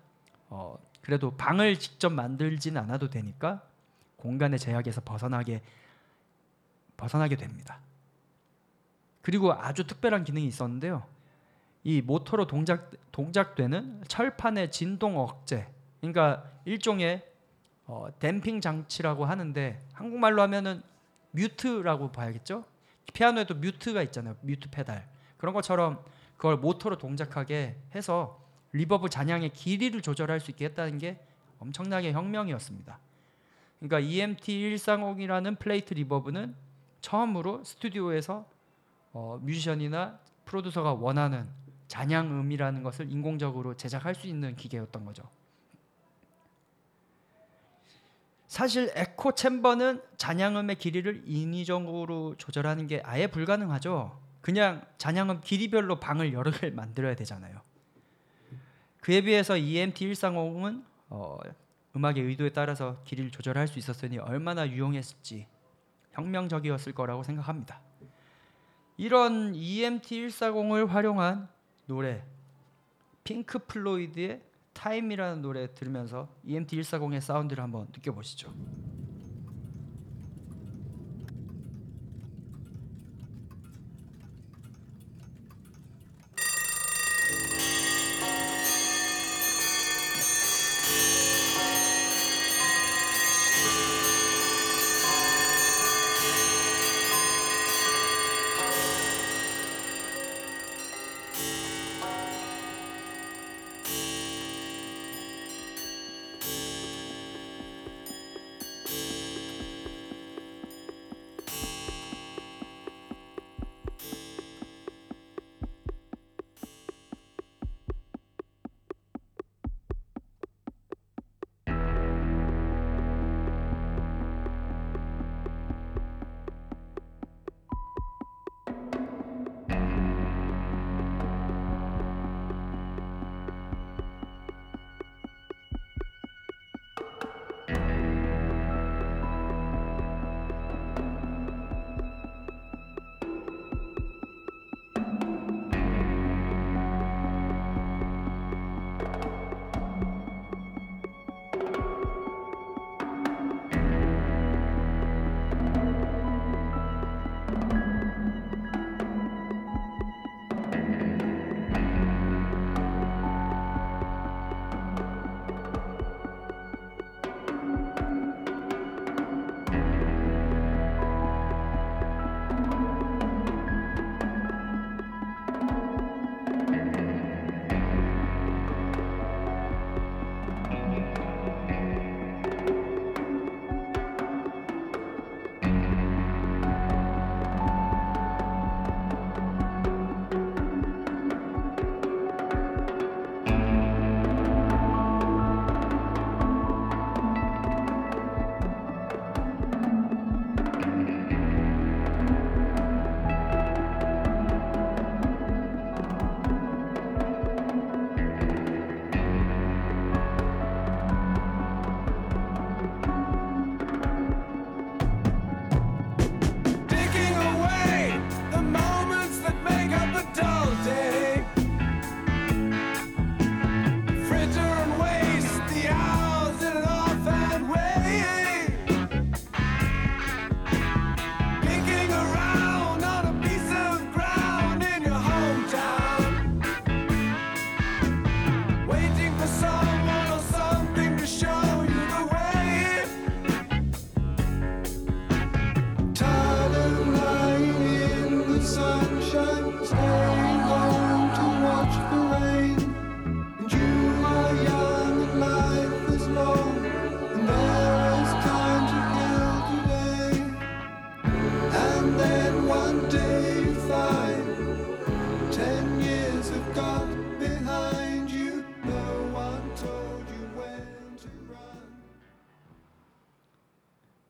어, 그래도 방을 직접 만들진 않아도 되니까 공간의 제약에서 벗어나게 벗어나게 됩니다. 그리고 아주 특별한 기능이 있었는데요. 이 모터로 동작 동작되는 철판의 진동 억제, 그러니까 일종의 어, damping 장치라고 하는데 한국말로 하면은 mute라고 봐야겠죠. 피아노에도 mute가 있잖아요. mute 페달 그런 것처럼 그걸 모터로 동작하게 해서 reverb 잔향의 길이를 조절할 수 있게 했다는 게 엄청나게 혁명이었습니다. 그러니까 EMT 130이라는 plate reverb는 처음으로 스튜디오에서 어, 뮤지션이나 프로듀서가 원하는 잔향음이라는 것을 인공적으로 제작할 수 있는 기계였던 거죠. 사실 에코 챔버는 잔향음의 길이를 인위적으로 조절하는 게 아예 불가능하죠. 그냥 잔향음 길이별로 방을 여러 개를 만들어야 되잖아요. 그에 비해서 EMT 130은 어, 음악의 의도에 따라서 길이를 조절할 수 있었으니 얼마나 유용했을지 혁명적이었을 거라고 생각합니다. 이런 EMT 140을 활용한 노래 핑크 플로이드의 타임이라는 노래 들으면서 EMT 140의 사운드를 한번 느껴보시죠.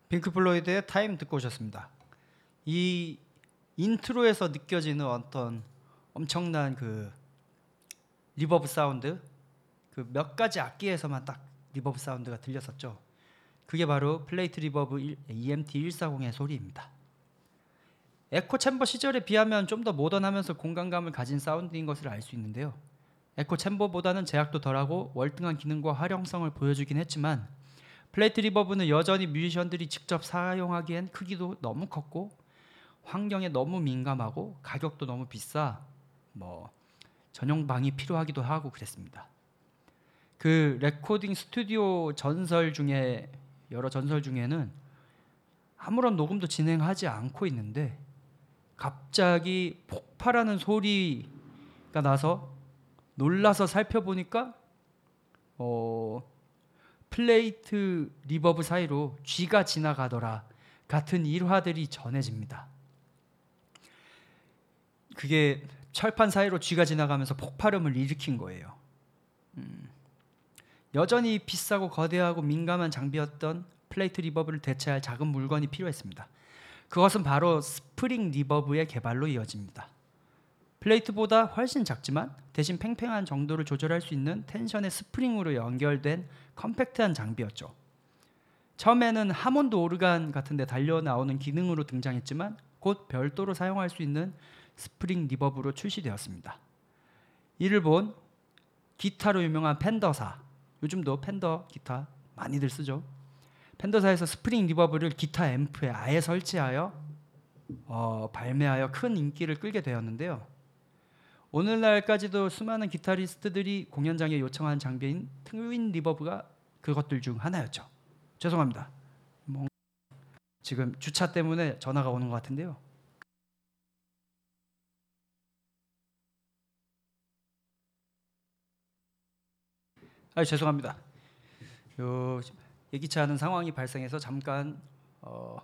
핑크 플로이드의 Time 듣고 오셨습니다. 이 인트로에서 느껴지는 어떤 엄청난 그 reverb 사운드 그 몇 가지 악기에서만 딱 reverb 사운드가 들렸었죠. 그게 바로 plate reverb 1, EMT 140의 소리입니다. echo chamber 시절에 비하면 좀 더 모던하면서 공간감을 가진 사운드인 것을 알 수 있는데요. 에코 챔버보다는 제약도 덜하고 월등한 기능과 활용성을 보여주긴 했지만 plate reverb는 여전히 뮤지션들이 직접 사용하기엔 크기도 너무 컸고 환경에 너무 민감하고 가격도 너무 비싸 뭐 전용 방이 필요하기도 하고 그랬습니다. 그 레코딩 스튜디오 전설 중에 여러 전설 중에는 아무런 녹음도 진행하지 않고 있는데 갑자기 폭발하는 소리가 나서 놀라서 살펴보니까 어 plate reverb 사이로 쥐가 지나가더라 같은 일화들이 전해집니다. 그게 철판 사이로 쥐가 지나가면서 폭발음을 일으킨 거예요. 음, 여전히 비싸고 거대하고 민감한 장비였던 plate reverb를 대체할 작은 물건이 필요했습니다. 그것은 바로 spring reverb의 개발로 이어집니다. plate보다 훨씬 작지만 대신 팽팽한 정도를 조절할 수 있는 텐션의 스프링으로 연결된 컴팩트한 장비였죠. 처음에는 Hammond 오르간 같은 데 달려 나오는 기능으로 등장했지만 곧 별도로 사용할 수 있는 spring reverb로 출시되었습니다. 이를 본 기타로 유명한 펜더사, 요즘도 펜더 기타 많이들 쓰죠. 펜더사에서 spring reverb를 기타 앰프에 아예 설치하여 어, 발매하여 큰 인기를 끌게 되었는데요. 오늘날까지도 수많은 기타리스트들이 공연장에 요청한 장비인 트윈 리버브가 그것들 중 하나였죠. 죄송합니다. 뭔- 지금 주차 때문에 전화가 오는 것 같은데요. 아 죄송합니다. 요 예기치 않은 상황이 발생해서 잠깐 어,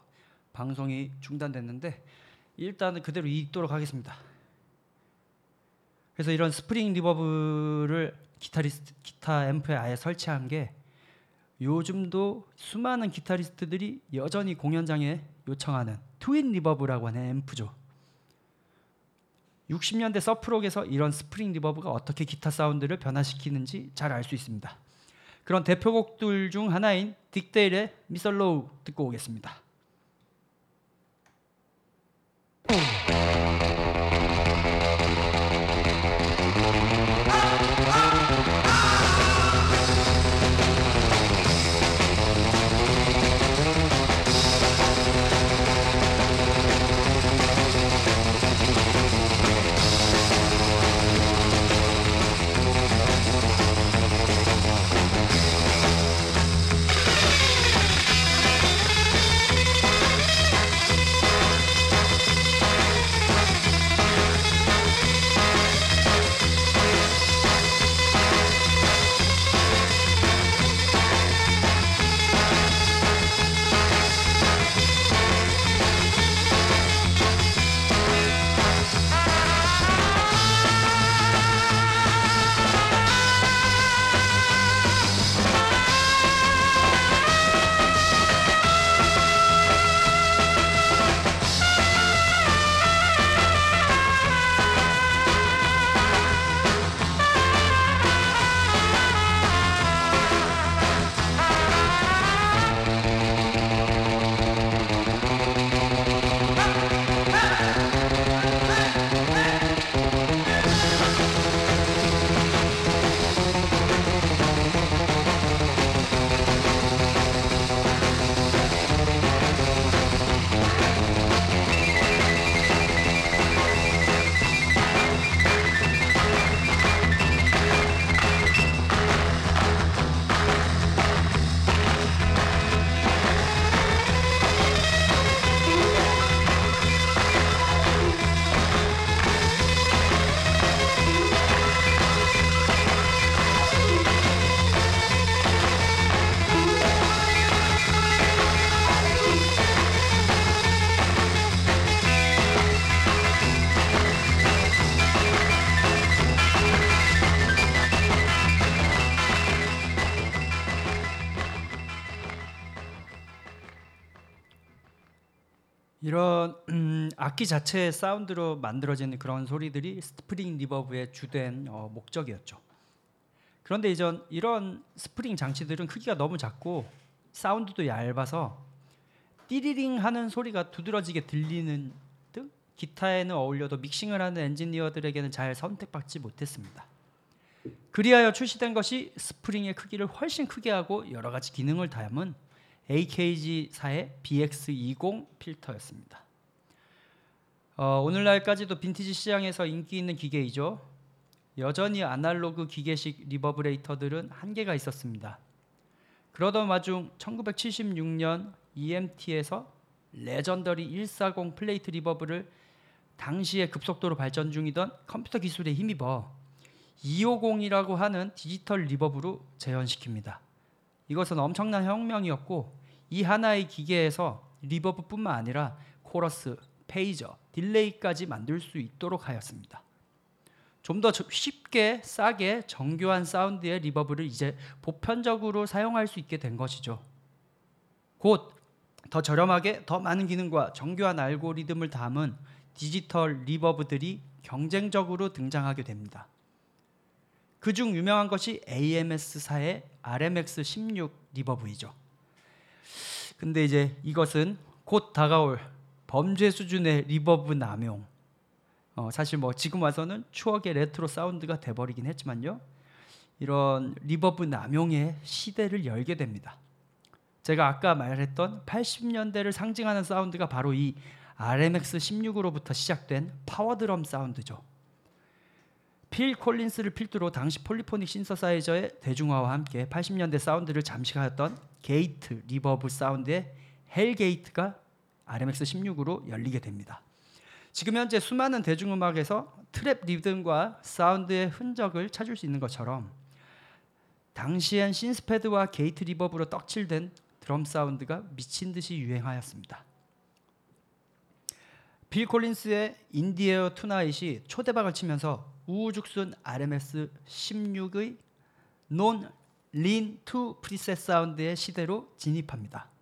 방송이 중단됐는데 일단은 그대로 이도록 하겠습니다. 그래서 이런 spring reverb를 기타리스트 기타 앰프에 아예 설치한 게 요즘도 수많은 기타리스트들이 여전히 공연장에 요청하는 Twin Reverb라고 하는 앰프죠. 60년대 surf rock에서 이런 spring reverb가 어떻게 기타 사운드를 변화시키는지 잘 알 수 있습니다. 그런 대표곡들 중 하나인 딕데일의 미설로우 듣고 오겠습니다. 악기 자체의 사운드로 만들어지는 그런 소리들이 spring reverb의 주된 어, 목적이었죠. 그런데 이전 이런 스프링 장치들은 크기가 너무 작고 사운드도 얇아서 띠리링 하는 소리가 두드러지게 들리는 등 기타에는 어울려도 믹싱을 하는 엔지니어들에게는 잘 선택받지 못했습니다. 그리하여 출시된 것이 스프링의 크기를 훨씬 크게 하고 여러 가지 기능을 담은 AKG사의 BX20 필터였습니다. 어, 오늘날까지도 빈티지 시장에서 인기 있는 기계이죠. 여전히 아날로그 기계식 reverberator들은 한계가 있었습니다. 그러던 와중 1976년 EMT에서 legendary 140 plate reverb를 당시에 급속도로 발전 중이던 컴퓨터 기술에 힘입어 250이라고 하는 디지털 reverb로 재현시킵니다. 이것은 엄청난 혁명이었고 이 하나의 기계에서 reverb뿐만 아니라 코러스, phaser, delay까지 만들 수 있도록 하였습니다. 좀 더 쉽게 싸게 정교한 사운드의 reverb를 이제 보편적으로 사용할 수 있게 된 것이죠. 곧 더 저렴하게 더 많은 기능과 정교한 알고리즘을 담은 디지털 reverb들이 경쟁적으로 등장하게 됩니다. 그중 유명한 것이 AMS사의 RMX16 reverb이죠. 근데 이제 이것은 곧 다가올 범죄 수준의 reverb 남용. 어, 사실 뭐 지금 와서는 추억의 레트로 사운드가 돼버리긴 했지만요. 이런 reverb 남용의 시대를 열게 됩니다. 제가 아까 말했던 80년대를 상징하는 사운드가 바로 이 RMX 16으로부터 시작된 power drum 사운드죠. 필 콜린스를 필두로 당시 polyphonic 신서사이저의 대중화와 함께 80년대 사운드를 잠식하였던 gate reverb 사운드의 hell gate가 RMX 16으로 열리게 됩니다. 지금 현재 수많은 대중음악에서 trap 리듬과 사운드의 흔적을 찾을 수 있는 것처럼 당시엔 synth pad와 gate reverb로 떡칠된 드럼 사운드가 미친 듯이 유행하였습니다. 필 콜린스의 인디에어 투나잇이 초대박을 치면서 우후죽순 RMX 16의 non-lin two preset 사운드의 시대로 진입합니다.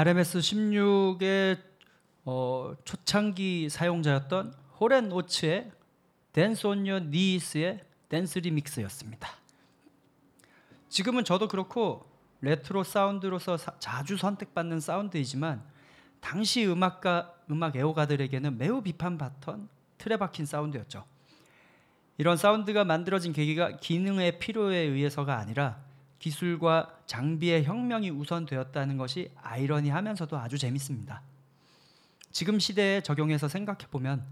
RMX 16의 어, 초창기 사용자였던 Hall & Oates의 Dance on Your Knees의 dance remix였습니다. 지금은 저도 그렇고 레트로 사운드로서 사- 자주 선택받는 사운드이지만 당시 음악가 음악 애호가들에게는 매우 비판받던 틀에 박힌 사운드였죠. 이런 사운드가 만들어진 계기가 기능의 필요에 의해서가 아니라 기술과 장비의 혁명이 우선되었다는 것이 아이러니하면서도 아주 재밌습니다. 지금 시대에 적용해서 생각해 보면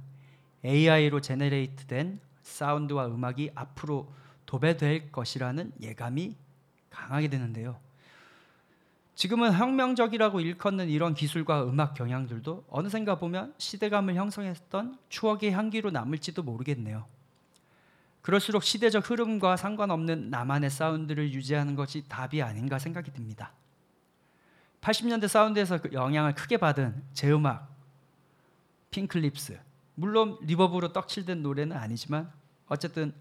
AI로 제네레이트된 사운드와 음악이 앞으로 도배될 것이라는 예감이 강하게 되는데요. 지금은 혁명적이라고 일컫는 이런 기술과 음악 경향들도 어느샌가 보면 시대감을 형성했던 추억의 향기로 남을지도 모르겠네요. 그럴수록 시대적 흐름과 상관없는 나만의 사운드를 유지하는 것이 답이 아닌가 생각이 듭니다. 80년대 사운드에서 그 영향을 크게 받은 제 음악 핑클립스 물론 리버브로 떡칠된 노래는 아니지만 어쨌든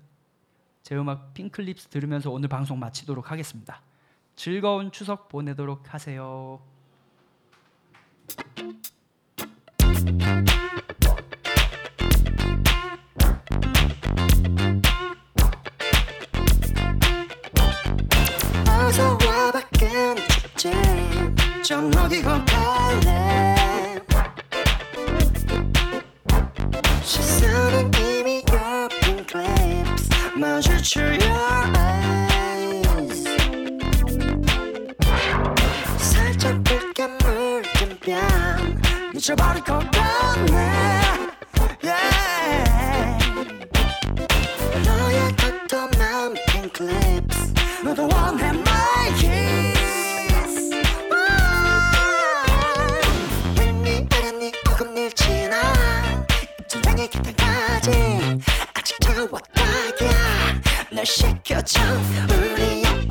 제 음악 핑클립스 들으면서 오늘 방송 마치도록 하겠습니다. 즐거운 추석 보내도록 하세요. 끈 축제 좀 녹이고 갈래? 시선은 이미 your pink lips 마주칠 your eyes. 살짝 붉게 물든 뺨. 미쳐버릴 것 같네 yeah. 너의 도톰한 pink lips 너도 원해 입천장의 깃털까지 아직 차가웠다야. 널 시켜줘 우리의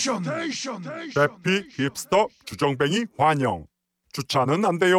스테이션. 대피 힙스터 주정뱅이 환영. 주차는 안 돼요.